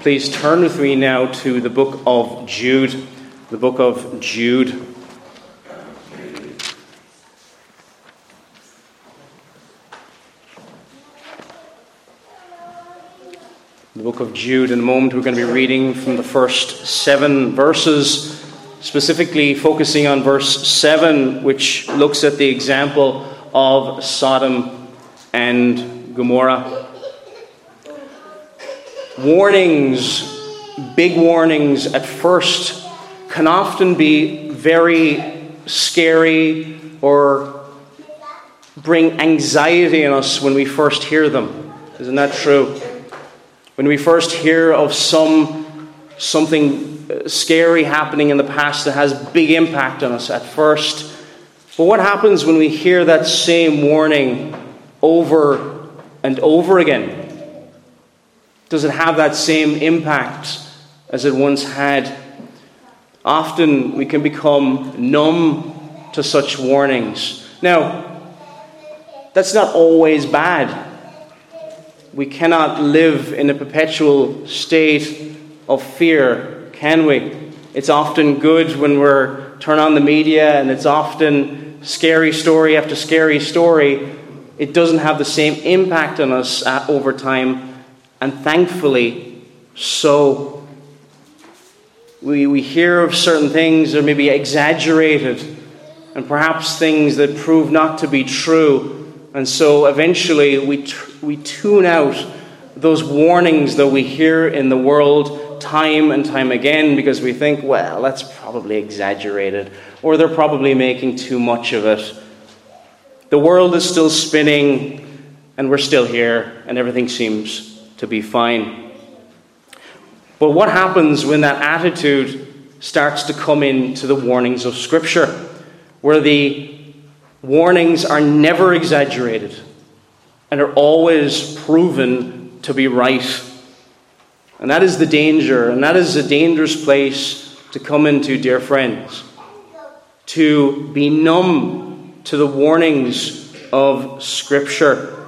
Please turn with me now to the book of Jude. The book of Jude. The book of Jude. In a moment, we're going to be reading from the first seven verses, specifically focusing on verse 7, which looks at the example of Sodom and Gomorrah warnings, big warnings at first, can often be very scary or bring anxiety in us when we first hear them. Isn't that true? When we first hear of some something uh, scary happening in the past that has big impact on us at first. But what happens when we hear that same warning over and over again? Does it have that same impact as it once had? Often we can become numb to such warnings. Now, that's not always bad. We cannot live in a perpetual state of fear, can we? It's often good when we're turn on the media and it's often scary story after scary story. It doesn't have the same impact on us uh, over time and thankfully, so. We, we hear of certain things that may be exaggerated, and perhaps things that prove not to be true. And so eventually we, we tune out those warnings that we hear in the world time and time again because we think, well, that's probably exaggerated, or they're probably making too much of it. The world is still spinning, and we're still here, and everything seems to be fine. But what happens when that attitude starts to come into the warnings of Scripture, where the warnings are never exaggerated and are always proven to be right? And that is the danger, and that is a dangerous place to come into, dear friends. To be numb to the warnings of Scripture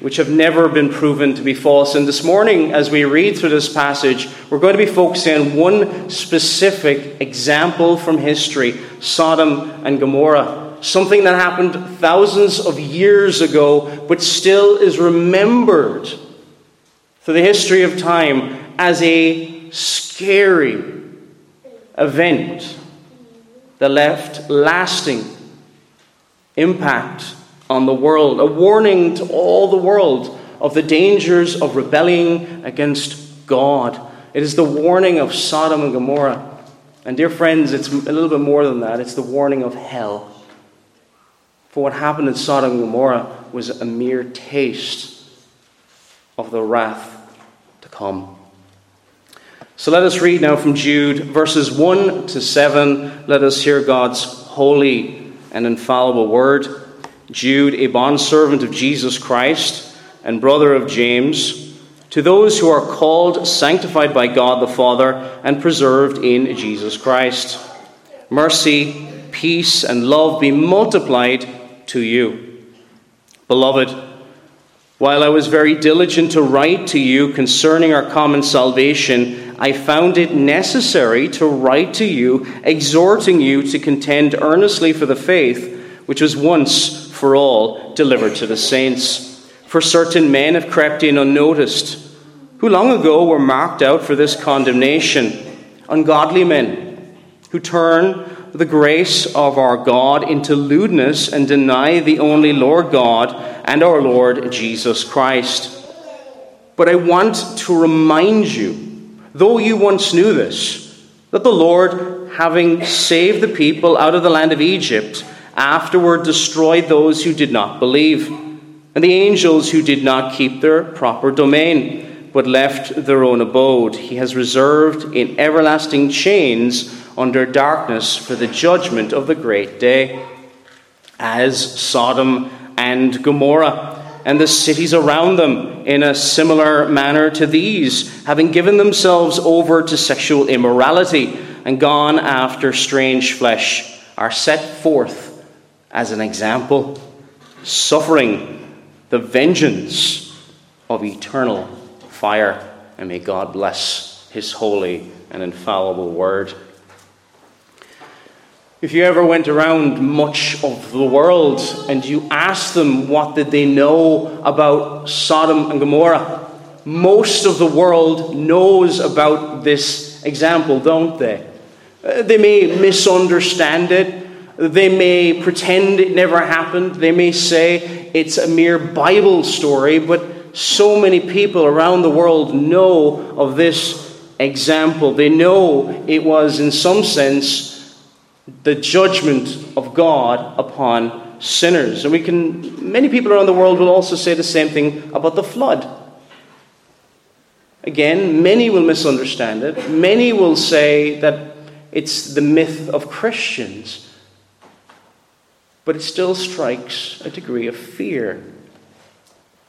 which have never been proven to be false. And this morning, as we read through this passage, we're going to be focusing on one specific example from history Sodom and Gomorrah. Something that happened thousands of years ago, but still is remembered through the history of time as a scary event that left lasting impact on the world, a warning to all the world of the dangers of rebelling against God. It is the warning of Sodom and Gomorrah. And, dear friends, it's a little bit more than that. It's the warning of hell. For what happened in Sodom and Gomorrah was a mere taste of the wrath to come. So let us read now from Jude, verses 1 to 7. Let us hear God's holy and infallible word. Jude, a bondservant of Jesus Christ and brother of James, to those who are called, sanctified by God the Father, and preserved in Jesus Christ. Mercy, peace, and love be multiplied to you. Beloved, while I was very diligent to write to you concerning our common salvation, I found it necessary to write to you, exhorting you to contend earnestly for the faith which was once for all delivered to the saints. For certain men have crept in unnoticed, who long ago were marked out for this condemnation, ungodly men, who turn the grace of our God into lewdness and deny the only Lord God and our Lord Jesus Christ. But I want to remind you, though you once knew this, that the Lord, having saved the people out of the land of Egypt, afterward destroyed those who did not believe, and the angels who did not keep their proper domain, but left their own abode. He has reserved in everlasting chains under darkness for the judgment of the great day, as Sodom and Gomorrah and the cities around them in a similar manner to these, having given themselves over to sexual immorality and gone after strange flesh, are set forth as an example, suffering the vengeance of eternal fire. And may God bless his holy and infallible word. If you ever went around much of the world and you asked them what did they know about Sodom and Gomorrah, most of the world knows about this example, don't they? Uh, they may misunderstand it. They may pretend it never happened. They may say it's a mere Bible story, but so many people around the world know of this example. They know it was, in some sense, the judgment of God upon sinners. And we can, many people around the world will also say the same thing about the flood. Again, many will misunderstand it. Many will say that it's the myth of Christians. But it still strikes a degree of fear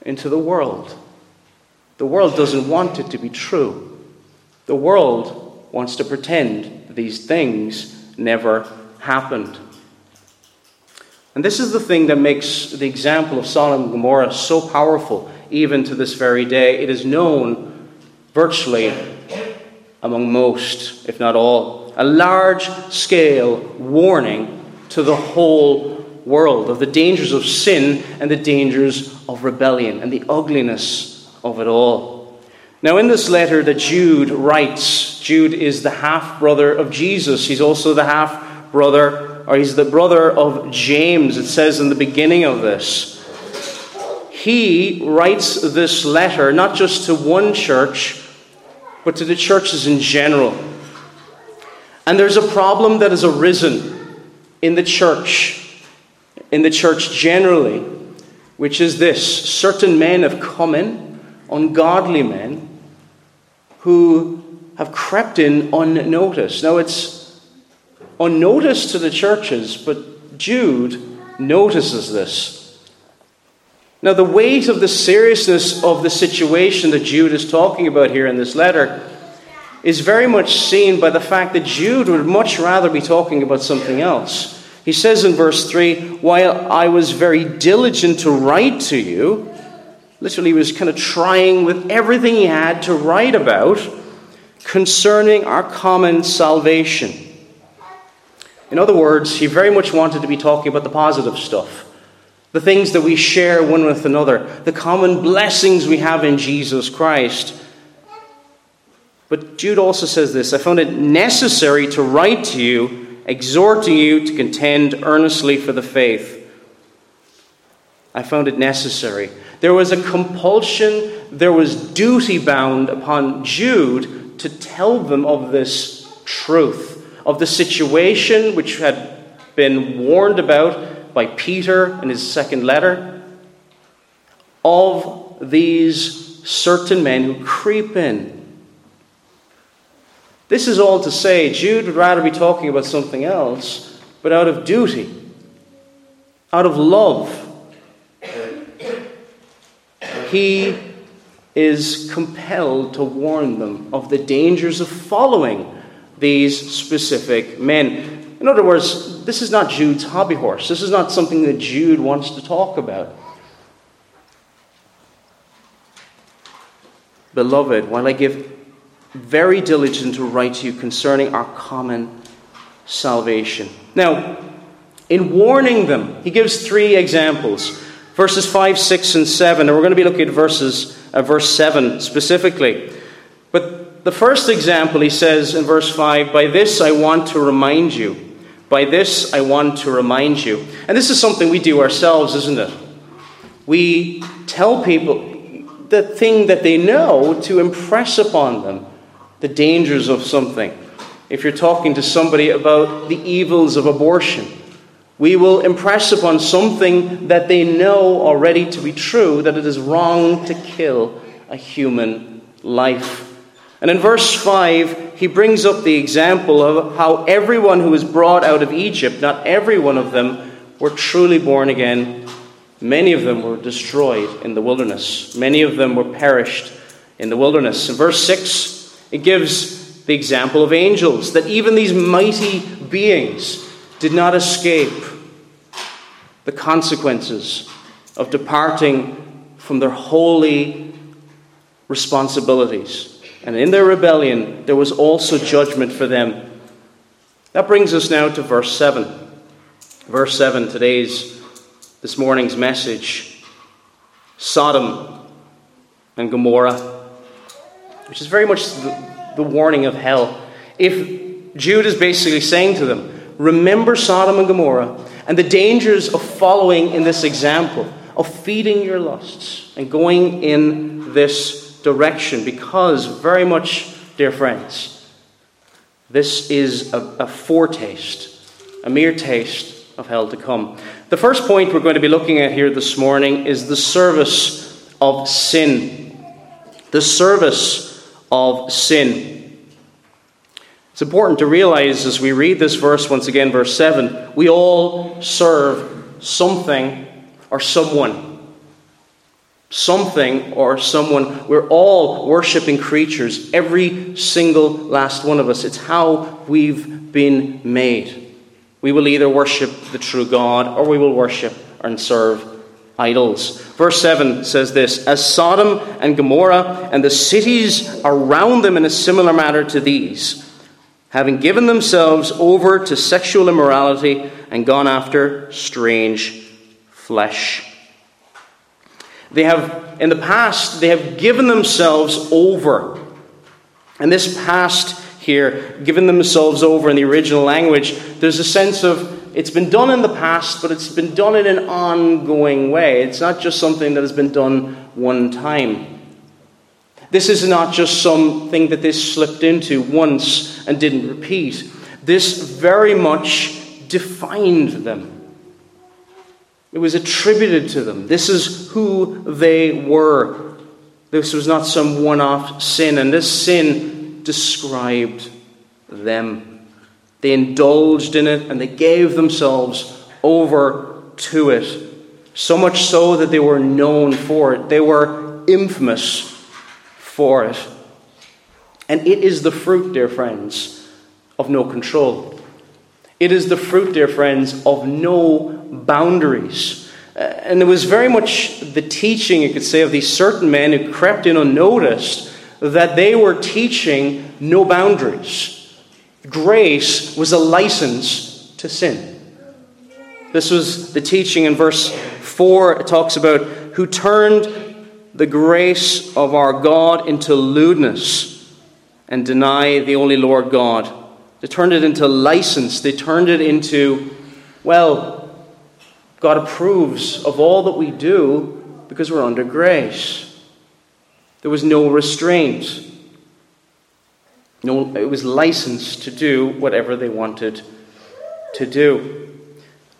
into the world. The world doesn't want it to be true. The world wants to pretend these things never happened. And this is the thing that makes the example of Sodom and Gomorrah so powerful, even to this very day. It is known virtually among most, if not all, a large scale warning to the whole world of the dangers of sin and the dangers of rebellion and the ugliness of it all. Now, in this letter that Jude writes, Jude is the half brother of Jesus. He's also the half brother, or he's the brother of James, it says in the beginning of this. He writes this letter not just to one church, but to the churches in general. And there's a problem that has arisen in the church, in the church generally, which is this certain men come in, ungodly men, who have crept in unnoticed. Now, it's unnoticed to the churches, but Jude notices this. Now, the weight of the seriousness of the situation that Jude is talking about here in this letter is very much seen by the fact that Jude would much rather be talking about something else. He says in verse 3 While I was very diligent to write to you, literally, he was kind of trying with everything he had to write about concerning our common salvation. In other words, he very much wanted to be talking about the positive stuff, the things that we share one with another, the common blessings we have in Jesus Christ. But Jude also says this I found it necessary to write to you, exhorting you to contend earnestly for the faith. I found it necessary. There was a compulsion, there was duty bound upon Jude to tell them of this truth, of the situation which had been warned about by Peter in his second letter, of these certain men who creep in. This is all to say, Jude would rather be talking about something else, but out of duty, out of love. He is compelled to warn them of the dangers of following these specific men. In other words, this is not Jude's hobby horse. This is not something that Jude wants to talk about. Beloved, while I give very diligent to write to you concerning our common salvation. Now, in warning them, he gives three examples verses 5, 6, and 7. And we're going to be looking at verses uh, verse 7 specifically. But the first example, he says in verse 5 By this I want to remind you. By this I want to remind you. And this is something we do ourselves, isn't it? We tell people the thing that they know to impress upon them the dangers of something. If you're talking to somebody about the evils of abortion, we will impress upon something that they know already to be true that it is wrong to kill a human life. And in verse 5, he brings up the example of how everyone who was brought out of Egypt, not every one of them, were truly born again. Many of them were destroyed in the wilderness, many of them were perished in the wilderness. In verse 6, it gives the example of angels, that even these mighty beings did not escape the consequences of departing from their holy responsibilities. And in their rebellion, there was also judgment for them. That brings us now to verse 7. Verse 7, today's, this morning's message Sodom and Gomorrah, which is very much the, the warning of hell. If Jude is basically saying to them, Remember Sodom and Gomorrah and the dangers of following in this example, of feeding your lusts and going in this direction, because very much, dear friends, this is a, a foretaste, a mere taste of hell to come. The first point we're going to be looking at here this morning is the service of sin. The service of sin. It's important to realize as we read this verse once again, verse 7, we all serve something or someone. Something or someone. We're all worshiping creatures, every single last one of us. It's how we've been made. We will either worship the true God or we will worship and serve idols. Verse 7 says this As Sodom and Gomorrah and the cities around them in a similar manner to these having given themselves over to sexual immorality and gone after strange flesh. They have, in the past, they have given themselves over. And this past here, given themselves over in the original language, there's a sense of it's been done in the past, but it's been done in an ongoing way. It's not just something that has been done one time. This is not just something that they slipped into once and didn't repeat. This very much defined them. It was attributed to them. This is who they were. This was not some one off sin, and this sin described them. They indulged in it and they gave themselves over to it. So much so that they were known for it. They were infamous for it. And it is the fruit, dear friends, of no control. It is the fruit, dear friends, of no boundaries. Uh, and it was very much the teaching, you could say, of these certain men who crept in unnoticed that they were teaching no boundaries. Grace was a license to sin. This was the teaching in verse 4. It talks about who turned the grace of our God into lewdness and deny the only Lord God. They turned it into license. They turned it into, well, God approves of all that we do because we're under grace. There was no restraint. No, it was licensed to do whatever they wanted to do.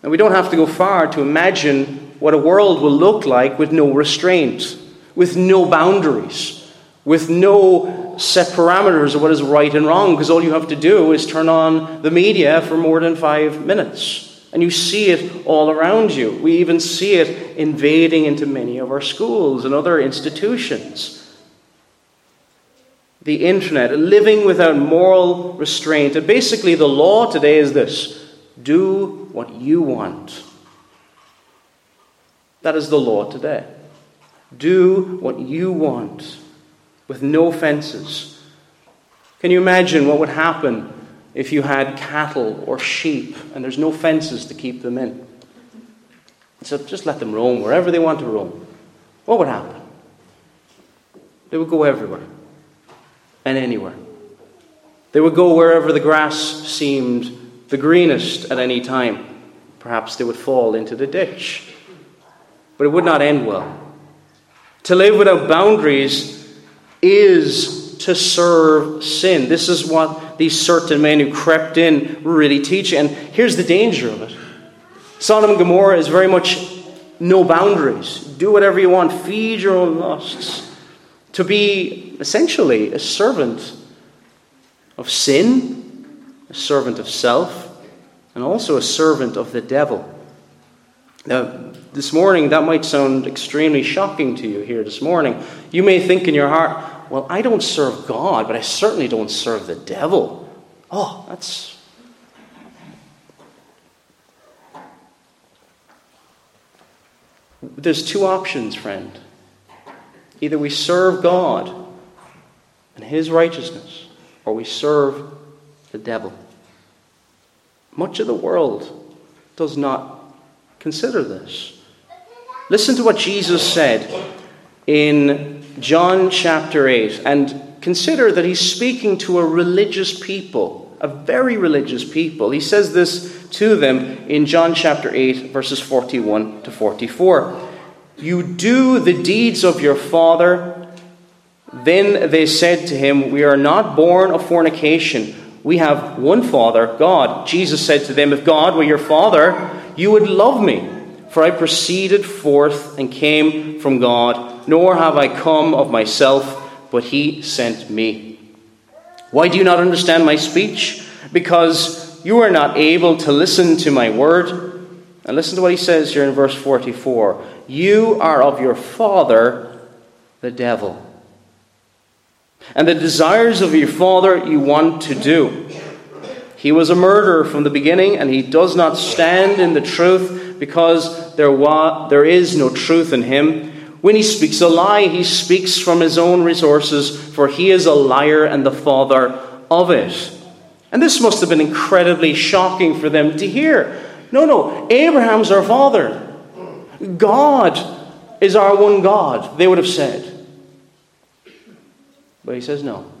And we don't have to go far to imagine what a world will look like with no restraint with no boundaries, with no set parameters of what is right and wrong, because all you have to do is turn on the media for more than five minutes. And you see it all around you. We even see it invading into many of our schools and other institutions. The internet, living without moral restraint. And basically, the law today is this do what you want. That is the law today. Do what you want with no fences. Can you imagine what would happen if you had cattle or sheep and there's no fences to keep them in? So just let them roam wherever they want to roam. What would happen? They would go everywhere and anywhere. They would go wherever the grass seemed the greenest at any time. Perhaps they would fall into the ditch. But it would not end well. To live without boundaries is to serve sin. This is what these certain men who crept in really teaching. And here's the danger of it Sodom and Gomorrah is very much no boundaries. Do whatever you want, feed your own lusts. To be essentially a servant of sin, a servant of self, and also a servant of the devil. Now, this morning, that might sound extremely shocking to you here this morning. You may think in your heart, well, I don't serve God, but I certainly don't serve the devil. Oh, that's. There's two options, friend. Either we serve God and his righteousness, or we serve the devil. Much of the world does not consider this. Listen to what Jesus said in John chapter 8, and consider that he's speaking to a religious people, a very religious people. He says this to them in John chapter 8, verses 41 to 44. You do the deeds of your father. Then they said to him, We are not born of fornication. We have one Father, God. Jesus said to them, If God were your Father, you would love me, for I proceeded forth and came from God, nor have I come of myself, but He sent me. Why do you not understand my speech? Because you are not able to listen to my word. And listen to what he says here in verse 44 You are of your father, the devil and the desires of your father you want to do. He was a murderer from the beginning, and he does not stand in the truth because there, wa- there is no truth in him. When he speaks a lie, he speaks from his own resources, for he is a liar and the father of it. And this must have been incredibly shocking for them to hear. No, no, Abraham's our father. God is our one God, they would have said. But he says no.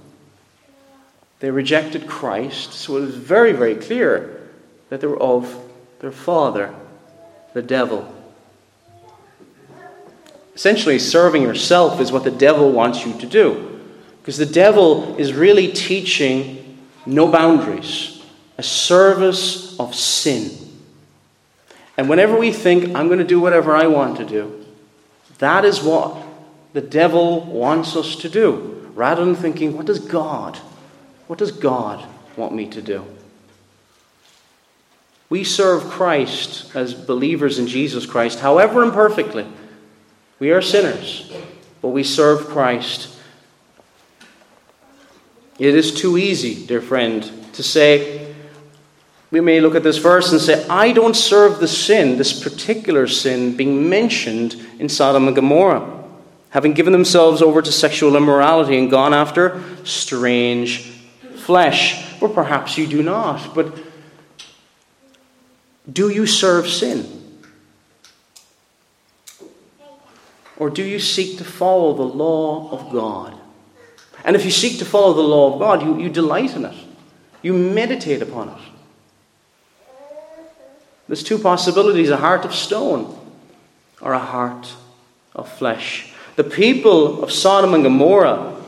They rejected Christ, so it was very, very clear that they were of their father, the devil. Essentially, serving yourself is what the devil wants you to do. Because the devil is really teaching no boundaries, a service of sin. And whenever we think, I'm going to do whatever I want to do, that is what the devil wants us to do rather than thinking, what does God, what does God want me to do? We serve Christ as believers in Jesus Christ, however imperfectly. We are sinners, but we serve Christ. It is too easy, dear friend, to say, we may look at this verse and say, I don't serve the sin, this particular sin being mentioned in Sodom and Gomorrah having given themselves over to sexual immorality and gone after strange flesh. Or perhaps you do not, but do you serve sin? Or do you seek to follow the law of God? And if you seek to follow the law of God, you, you delight in it, you meditate upon it. There's two possibilities a heart of stone or a heart of flesh. The people of Sodom and Gomorrah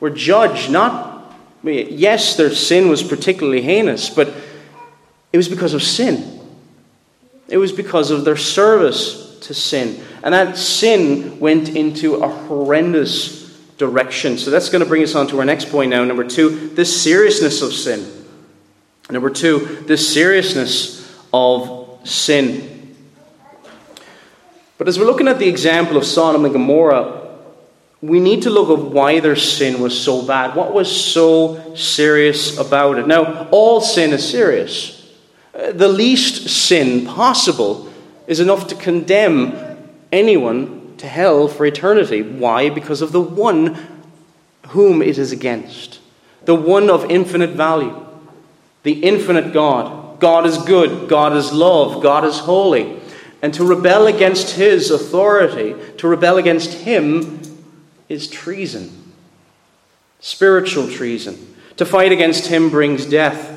were judged not, yes, their sin was particularly heinous, but it was because of sin. It was because of their service to sin. And that sin went into a horrendous direction. So that's going to bring us on to our next point now. Number two, the seriousness of sin. Number two, the seriousness of sin. But as we're looking at the example of Sodom and Gomorrah, we need to look at why their sin was so bad. What was so serious about it? Now, all sin is serious. Uh, the least sin possible is enough to condemn anyone to hell for eternity. Why? Because of the one whom it is against, the one of infinite value, the infinite God. God is good, God is love, God is holy. And to rebel against his authority, to rebel against him, is treason. Spiritual treason. To fight against him brings death.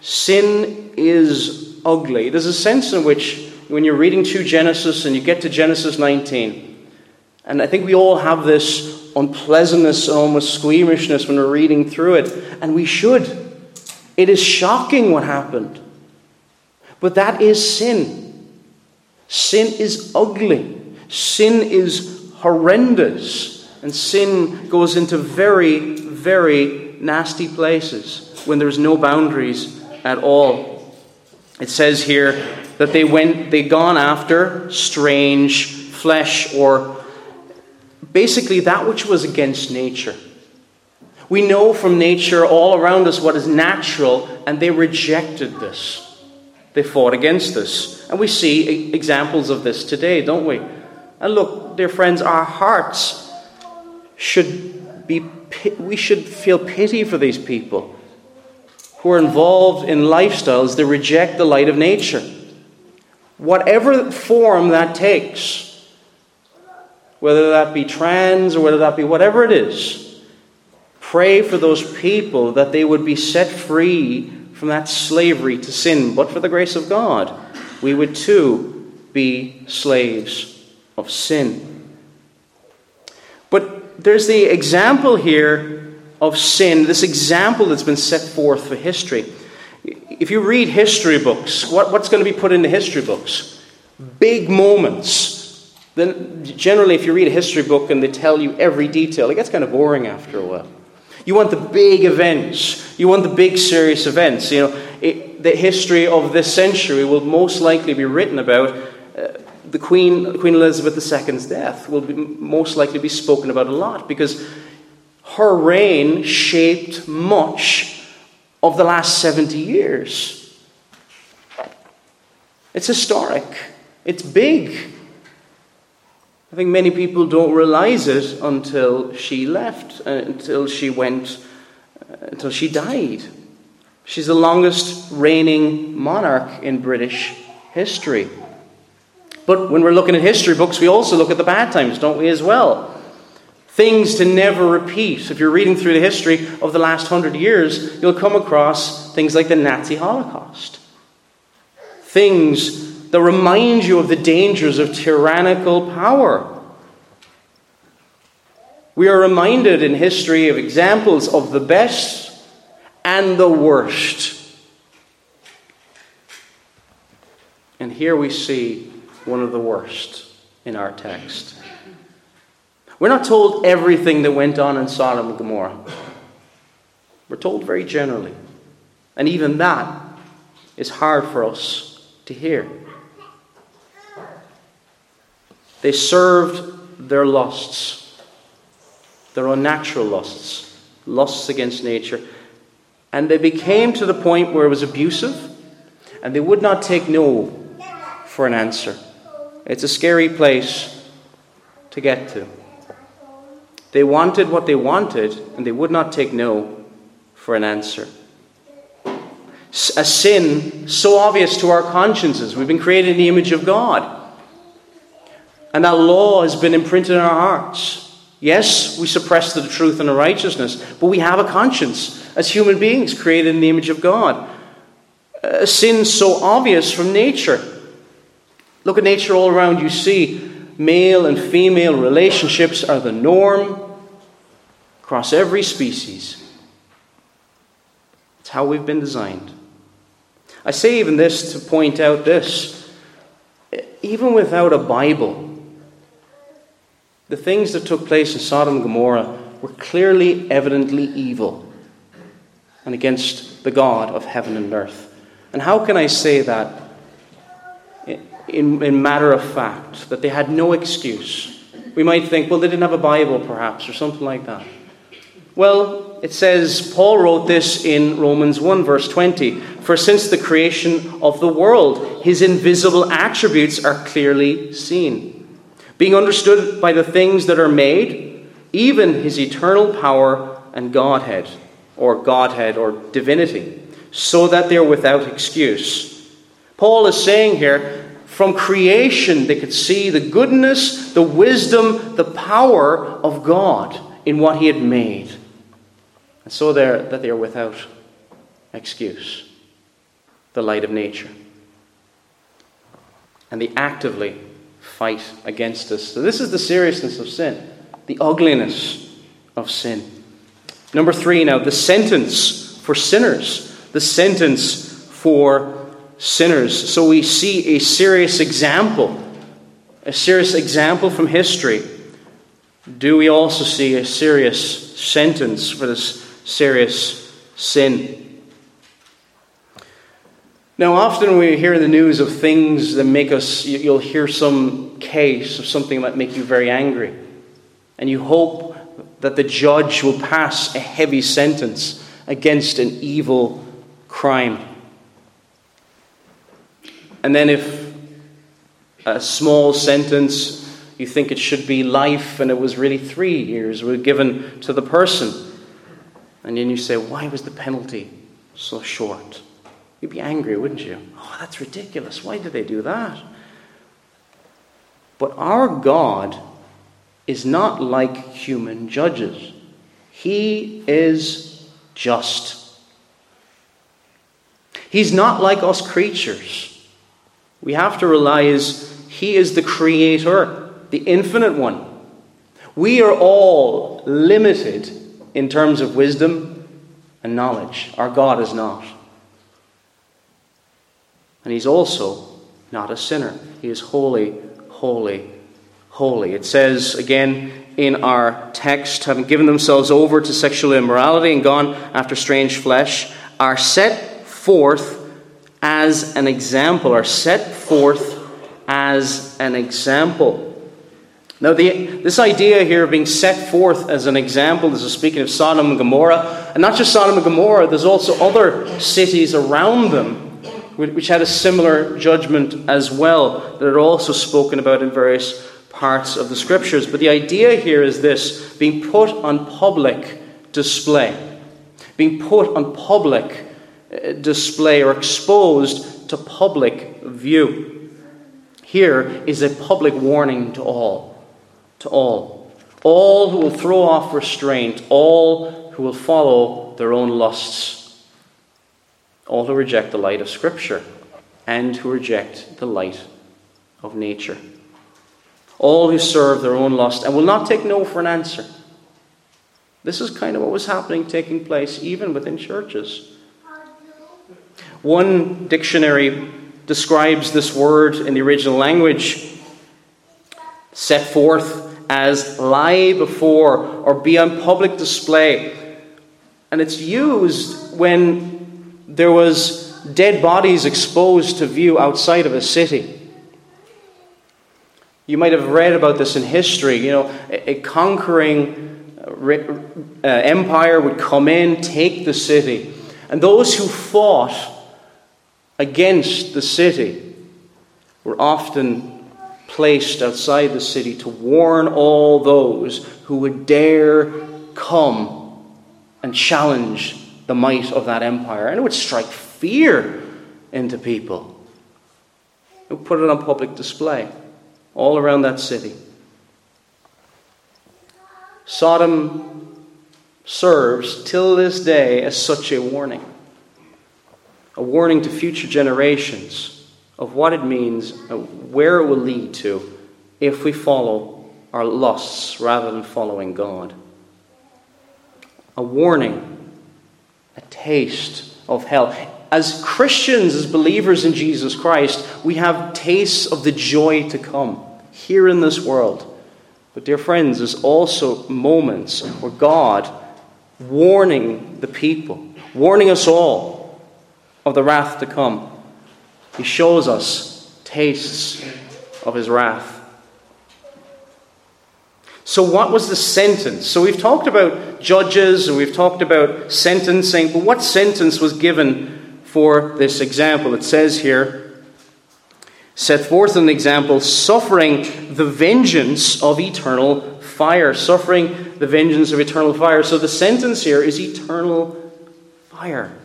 Sin is ugly. There's a sense in which, when you're reading through Genesis and you get to Genesis 19, and I think we all have this unpleasantness, almost squeamishness when we're reading through it, and we should. It is shocking what happened. But that is sin. Sin is ugly. Sin is horrendous. And sin goes into very, very nasty places when there's no boundaries at all. It says here that they went they gone after strange flesh or basically that which was against nature. We know from nature all around us what is natural, and they rejected this. They fought against us. And we see examples of this today, don't we? And look, dear friends, our hearts should be we should feel pity for these people who are involved in lifestyles that reject the light of nature. Whatever form that takes, whether that be trans or whether that be whatever it is, pray for those people that they would be set free from that slavery to sin. But for the grace of God, we would too be slaves of sin. But there's the example here of sin, this example that's been set forth for history. If you read history books, what, what's going to be put into history books? Big moments. Then, generally, if you read a history book and they tell you every detail, it gets kind of boring after a while. You want the big events. You want the big serious events. You know, it, the history of this century will most likely be written about uh, the Queen, Queen Elizabeth II's death. Will be, most likely be spoken about a lot because her reign shaped much of the last 70 years. It's historic. It's big. I think many people don't realize it until she left, uh, until she went, uh, until she died. She's the longest reigning monarch in British history. But when we're looking at history books, we also look at the bad times, don't we, as well? Things to never repeat. If you're reading through the history of the last hundred years, you'll come across things like the Nazi Holocaust. Things that remind you of the dangers of tyrannical power. We are reminded in history of examples of the best and the worst. And here we see one of the worst in our text. We're not told everything that went on in Sodom and Gomorrah. We're told very generally. And even that is hard for us to hear. They served their lusts, their unnatural lusts, lusts against nature. And they became to the point where it was abusive, and they would not take no for an answer. It's a scary place to get to. They wanted what they wanted, and they would not take no for an answer. A sin so obvious to our consciences. We've been created in the image of God. And that law has been imprinted in our hearts. Yes, we suppress the truth and the righteousness, but we have a conscience as human beings created in the image of God. A sin so obvious from nature. Look at nature all around. You see male and female relationships are the norm across every species. It's how we've been designed. I say even this to point out this. Even without a Bible, the things that took place in Sodom and Gomorrah were clearly, evidently evil and against the God of heaven and earth. And how can I say that in, in matter of fact, that they had no excuse? We might think, well, they didn't have a Bible, perhaps, or something like that. Well, it says, Paul wrote this in Romans 1, verse 20. For since the creation of the world, his invisible attributes are clearly seen being understood by the things that are made, even his eternal power and Godhead, or Godhead, or divinity, so that they're without excuse. Paul is saying here, from creation, they could see the goodness, the wisdom, the power of God in what he had made. And so they're, that they are without excuse. The light of nature. And they actively fight against us. So, this is the seriousness of sin, the ugliness of sin. Number three, now, the sentence for sinners. The sentence for sinners. So, we see a serious example, a serious example from history. Do we also see a serious sentence for this serious sin? Now, often we hear in the news of things that make us, you'll hear some case of something that might make you very angry. And you hope that the judge will pass a heavy sentence against an evil crime. And then, if a small sentence you think it should be life, and it was really three years were given to the person. And then you say, why was the penalty so short? You'd be angry, wouldn't you? Oh, that's ridiculous. Why did they do that? But our God is not like human judges, He is just. He's not like us creatures. We have to realize He is the Creator, the infinite one. We are all limited in terms of wisdom and knowledge. Our God is not. And He's also not a sinner. He is holy, holy, holy. It says again in our text, having given themselves over to sexual immorality and gone after strange flesh, are set forth as an example, are set forth as an example. Now, the, this idea here of being set forth as an example, this is speaking of Sodom and Gomorrah, and not just Sodom and Gomorrah, there's also other cities around them which had a similar judgment as well, that are also spoken about in various parts of the scriptures. But the idea here is this being put on public display, being put on public uh, display or exposed to public view. Here is a public warning to all, to all. All who will throw off restraint, all who will follow their own lusts all who reject the light of Scripture and who reject the light of nature. All who serve their own lust and will not take no for an answer. This is kind of what was happening, taking place even within churches. One dictionary describes this word in the original language, set forth as lie before or be on public display. And it's used when there was dead bodies exposed to view outside of a city. You might have read about this in history. You know, a, conquering uh, empire would come in, take the city, and those who fought against the city were often placed outside the city to warn all those who would dare come and challenge the might of that empire. And it would strike fear into people. It would put it on public display all around that city. Sodom serves till this day as such a warning a warning to future generations of what it means, where it will lead to if we follow our lusts rather than following God. A warning a taste of hell. As Christians, as believers in Jesus Christ, we have tastes of the joy to come here in this world. But, dear friends, there's also moments where God, warning the people, warning us all of the wrath to come, He shows us tastes of His wrath. So, what was the sentence? So, we've talked about judges and we've talked about sentencing, but what sentence was given for this example? It says here, set forth an example, suffering the vengeance of eternal fire. Suffering the vengeance of eternal fire. So, the sentence here is eternal fire.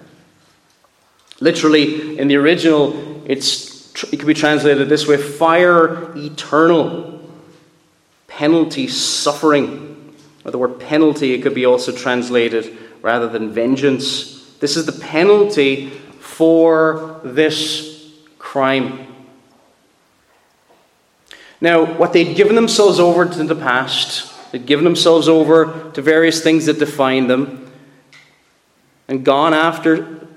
Literally, in the original, it's, it could be translated this way fire eternal penalty suffering. Or the word penalty, it could be also translated rather than vengeance. This is the penalty for this crime. Now, what they'd given themselves over to the past, they'd given themselves over to various things that defined them, and gone after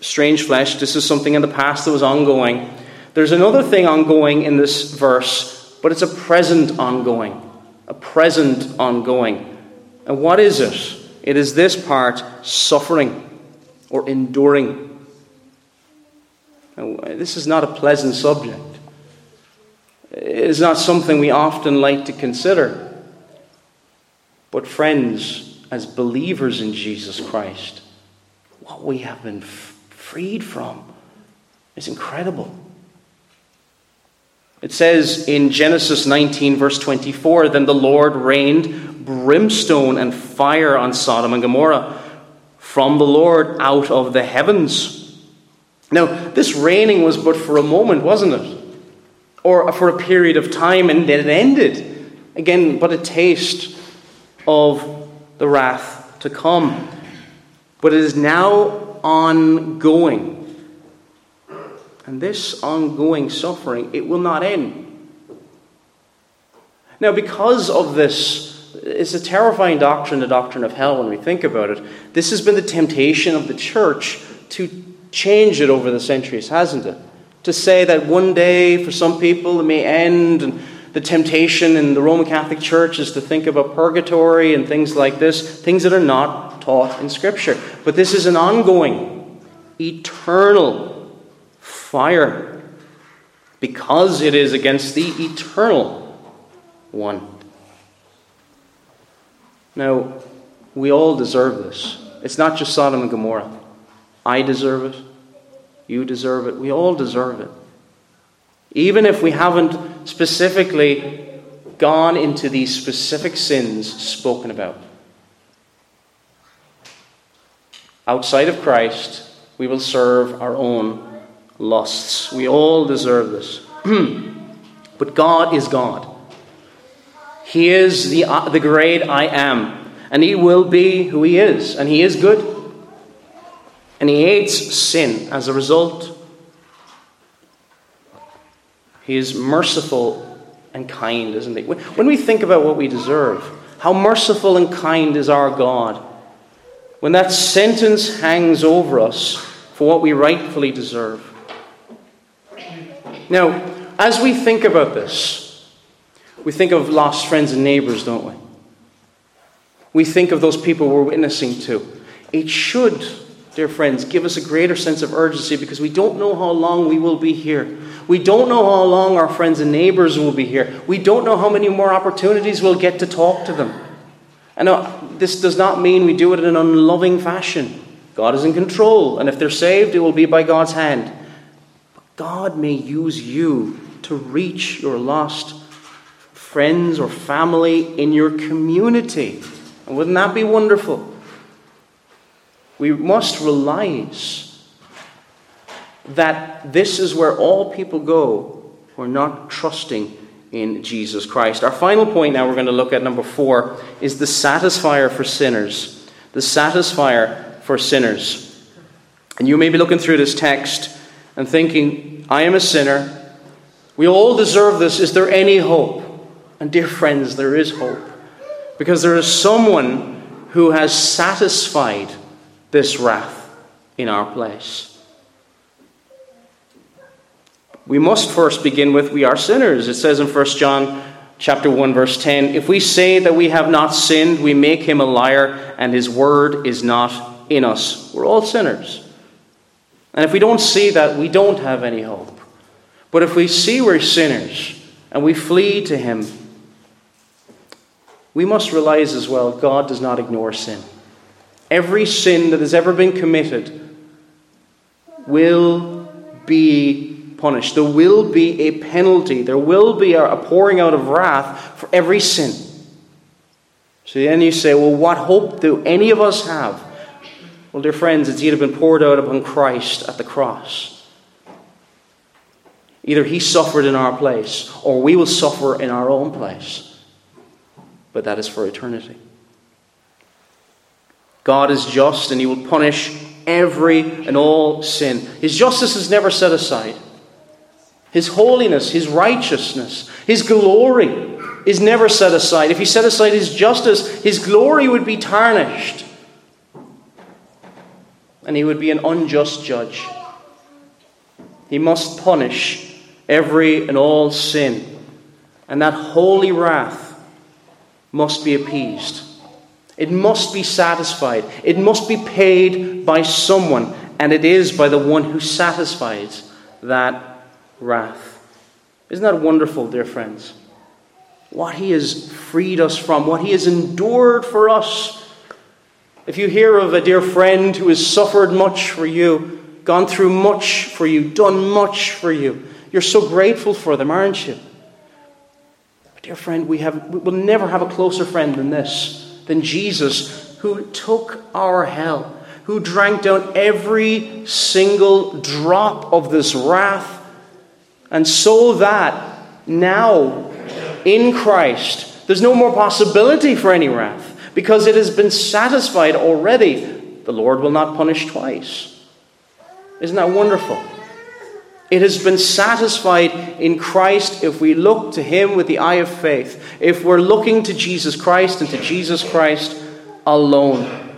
strange flesh. This is something in the past that was ongoing. There's another thing ongoing in this verse but it's a present ongoing. A present ongoing. And what is it? It is this part suffering or enduring. Now, this is not a pleasant subject. It is not something we often like to consider. But, friends, as believers in Jesus Christ, what we have been freed from is incredible. It says in Genesis 19, verse 24, Then the Lord rained brimstone and fire on Sodom and Gomorrah from the Lord out of the heavens. Now, this raining was but for a moment, wasn't it? Or for a period of time, and then it ended. Again, but a taste of the wrath to come. But it is now ongoing. And this ongoing suffering, it will not end. Now, because of this, it's a terrifying doctrine, the doctrine of hell, when we think about it. This has been the temptation of the church to change it over the centuries, hasn't it? To say that one day, for some people, it may end, and the temptation in the Roman Catholic Church is to think about purgatory and things like this, things that are not taught in Scripture. But this is an ongoing, eternal fire because it is against the eternal one. Now, we all deserve this. It's not just Sodom and Gomorrah. I deserve it. You deserve it. We all deserve it. Even if we haven't specifically gone into these specific sins spoken about. Outside of Christ, we will serve our own lusts. We all deserve this. but God is God. He is the, uh, the great I am, and He will be who He is, and He is good. And He hates sin as a result. He is merciful and kind, isn't He? When we think about what we deserve, how merciful and kind is our God. When that sentence hangs over us for what we rightfully deserve. Now, as we think about this, we think of lost friends and neighbors, don't we? We think of those people we're witnessing to. It should, dear friends, give us a greater sense of urgency because we don't know how long we will be here. We don't know how long our friends and neighbors will be here. We don't know how many more opportunities we'll get to talk to them. And uh, this does not mean we do it in an unloving fashion. God is in control, and if they're saved, it will be by God's hand. God may use you to reach your lost friends or family in your community. And wouldn't that be wonderful? We must realize that this is where all people go who are not trusting in Jesus Christ. Our final point now we're going to look at, number four, is the satisfier for sinners. The satisfier for sinners. And you may be looking through this text and thinking, I am a sinner. We all deserve this. Is there any hope? And, dear friends, there is hope. Because there is someone who has satisfied this wrath in our place. We must first begin with we are sinners. It says in 1 John chapter 1 verse 10, if we say that we have not sinned, we make him a liar and his word is not in us. We're all sinners. And if we don't see that, we don't have any hope. But if we see we're sinners and we flee to Him, we must realize as well God does not ignore sin. Every sin that has ever been committed will be punished. There will be a penalty. There will be a pouring out of wrath for every sin. So then you say, well, what hope do any of us have? Well, dear friends, it's either been poured out upon Christ at the cross. Either he suffered in our place, or we will suffer in our own place. But that is for eternity. God is just, and he will punish every and all sin. His justice is never set aside. His holiness, his righteousness, his glory is never set aside. If he set aside his justice, his glory would be tarnished and he would be an unjust judge. He must punish every and all sin, and that holy wrath must be appeased. It must be satisfied. It must be paid by someone, and it is by the one who satisfies that wrath. Isn't that wonderful, dear friends? What he has freed us from, what he has endured for us if you hear of a dear friend who has suffered much for you, gone through much for you, done much for you, You're so grateful for them, aren't you? But dear friend, we, have, we will never have a closer friend than this, than Jesus, who took our hell, who drank down every single drop of this wrath, and so that now, in Christ, there's no more possibility for any wrath, because it has been satisfied already. The Lord will not punish twice. Isn't that wonderful? It has been satisfied in Christ if we look to Him with the eye of faith. If we're looking to Jesus Christ and to Jesus Christ alone.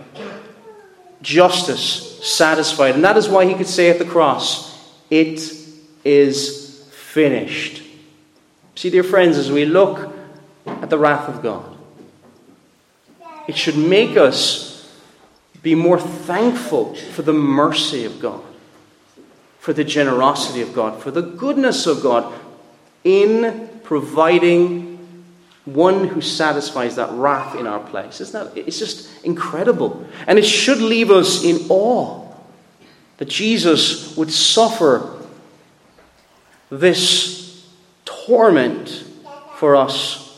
Justice satisfied. And that is why He could say at the cross, It is finished. See, dear friends, as we look at the wrath of God, it should make us be more thankful for the mercy of God for the generosity of God, for the goodness of God in providing one who satisfies that wrath in our place. Isn't that, it's just incredible. And it should leave us in awe that Jesus would suffer this torment for us.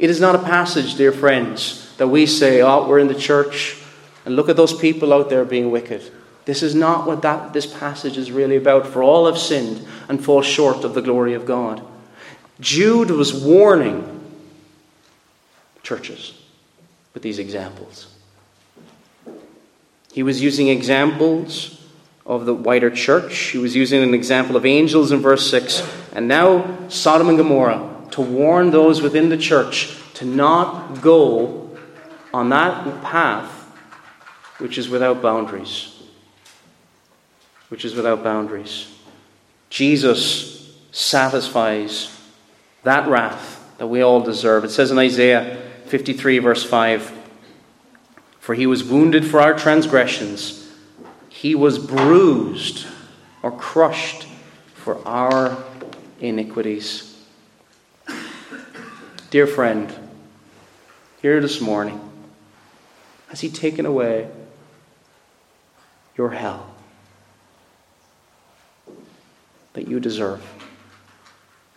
It is not a passage, dear friends, that we say, oh, we're in the church and look at those people out there being wicked. This is not what that, this passage is really about, for all have sinned and fall short of the glory of God. Jude was warning churches with these examples. He was using examples of the wider church. He was using an example of angels in verse 6. And now, Sodom and Gomorrah, to warn those within the church to not go on that path which is without boundaries which is without boundaries. Jesus satisfies that wrath that we all deserve. It says in Isaiah 53, verse 5 For he was wounded for our transgressions, he was bruised or crushed for our iniquities. Dear friend, here this morning, has he taken away your hell? that you deserve.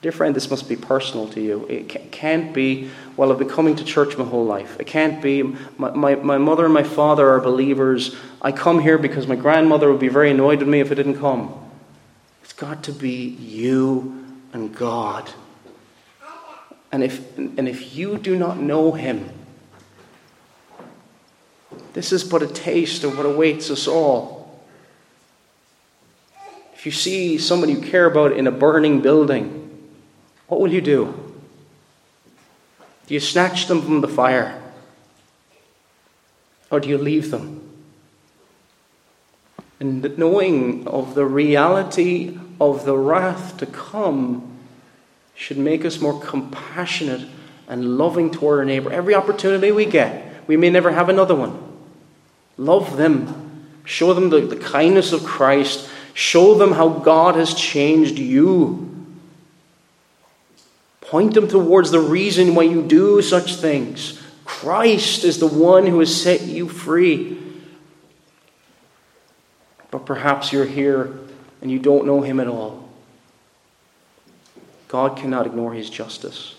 Dear friend, this must be personal to you. It can't be, well, I've been coming to church my whole life. It can't be, my, my, my mother and my father are believers. I come here because my grandmother would be very annoyed with me if I didn't come. It's got to be you and God. And if, and if you do not know Him, this is but a taste of what awaits us all. If you see someone you care about in a burning building, what will you do? Do you snatch them from the fire? Or do you leave them? And knowing of the reality of the wrath to come should make us more compassionate and loving toward our neighbor. Every opportunity we get, we may never have another one. Love them. Show them the, the kindness of Christ Show them how God has changed you. Point them towards the reason why you do such things. Christ is the one who has set you free. But perhaps you're here and you don't know Him at all. God cannot ignore His justice,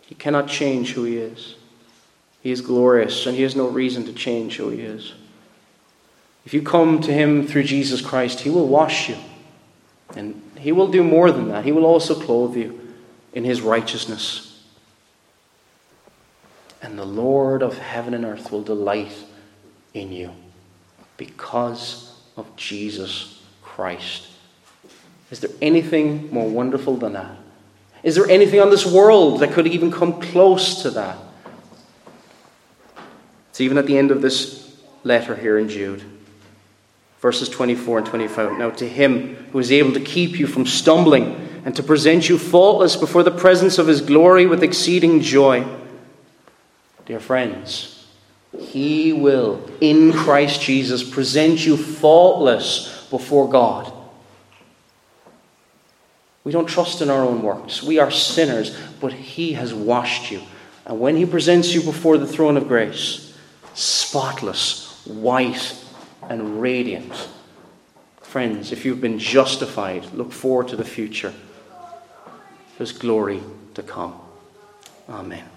He cannot change who He is. He is glorious, and He has no reason to change who He is. If you come to Him through Jesus Christ, He will wash you. And He will do more than that. He will also clothe you in His righteousness. And the Lord of heaven and earth will delight in you because of Jesus Christ. Is there anything more wonderful than that? Is there anything on this world that could even come close to that? It's even at the end of this letter here in Jude verses 24 and 25. Now, to him who is able to keep you from stumbling and to present you faultless before the presence of his glory with exceeding joy. Dear friends, he will, in Christ Jesus, present you faultless before God. We don't trust in our own works. We are sinners, but He has washed you. And when He presents you before the throne of grace, spotless, white, and radiant. Friends, if you've been justified, look forward to the future. There's glory to come. Amen.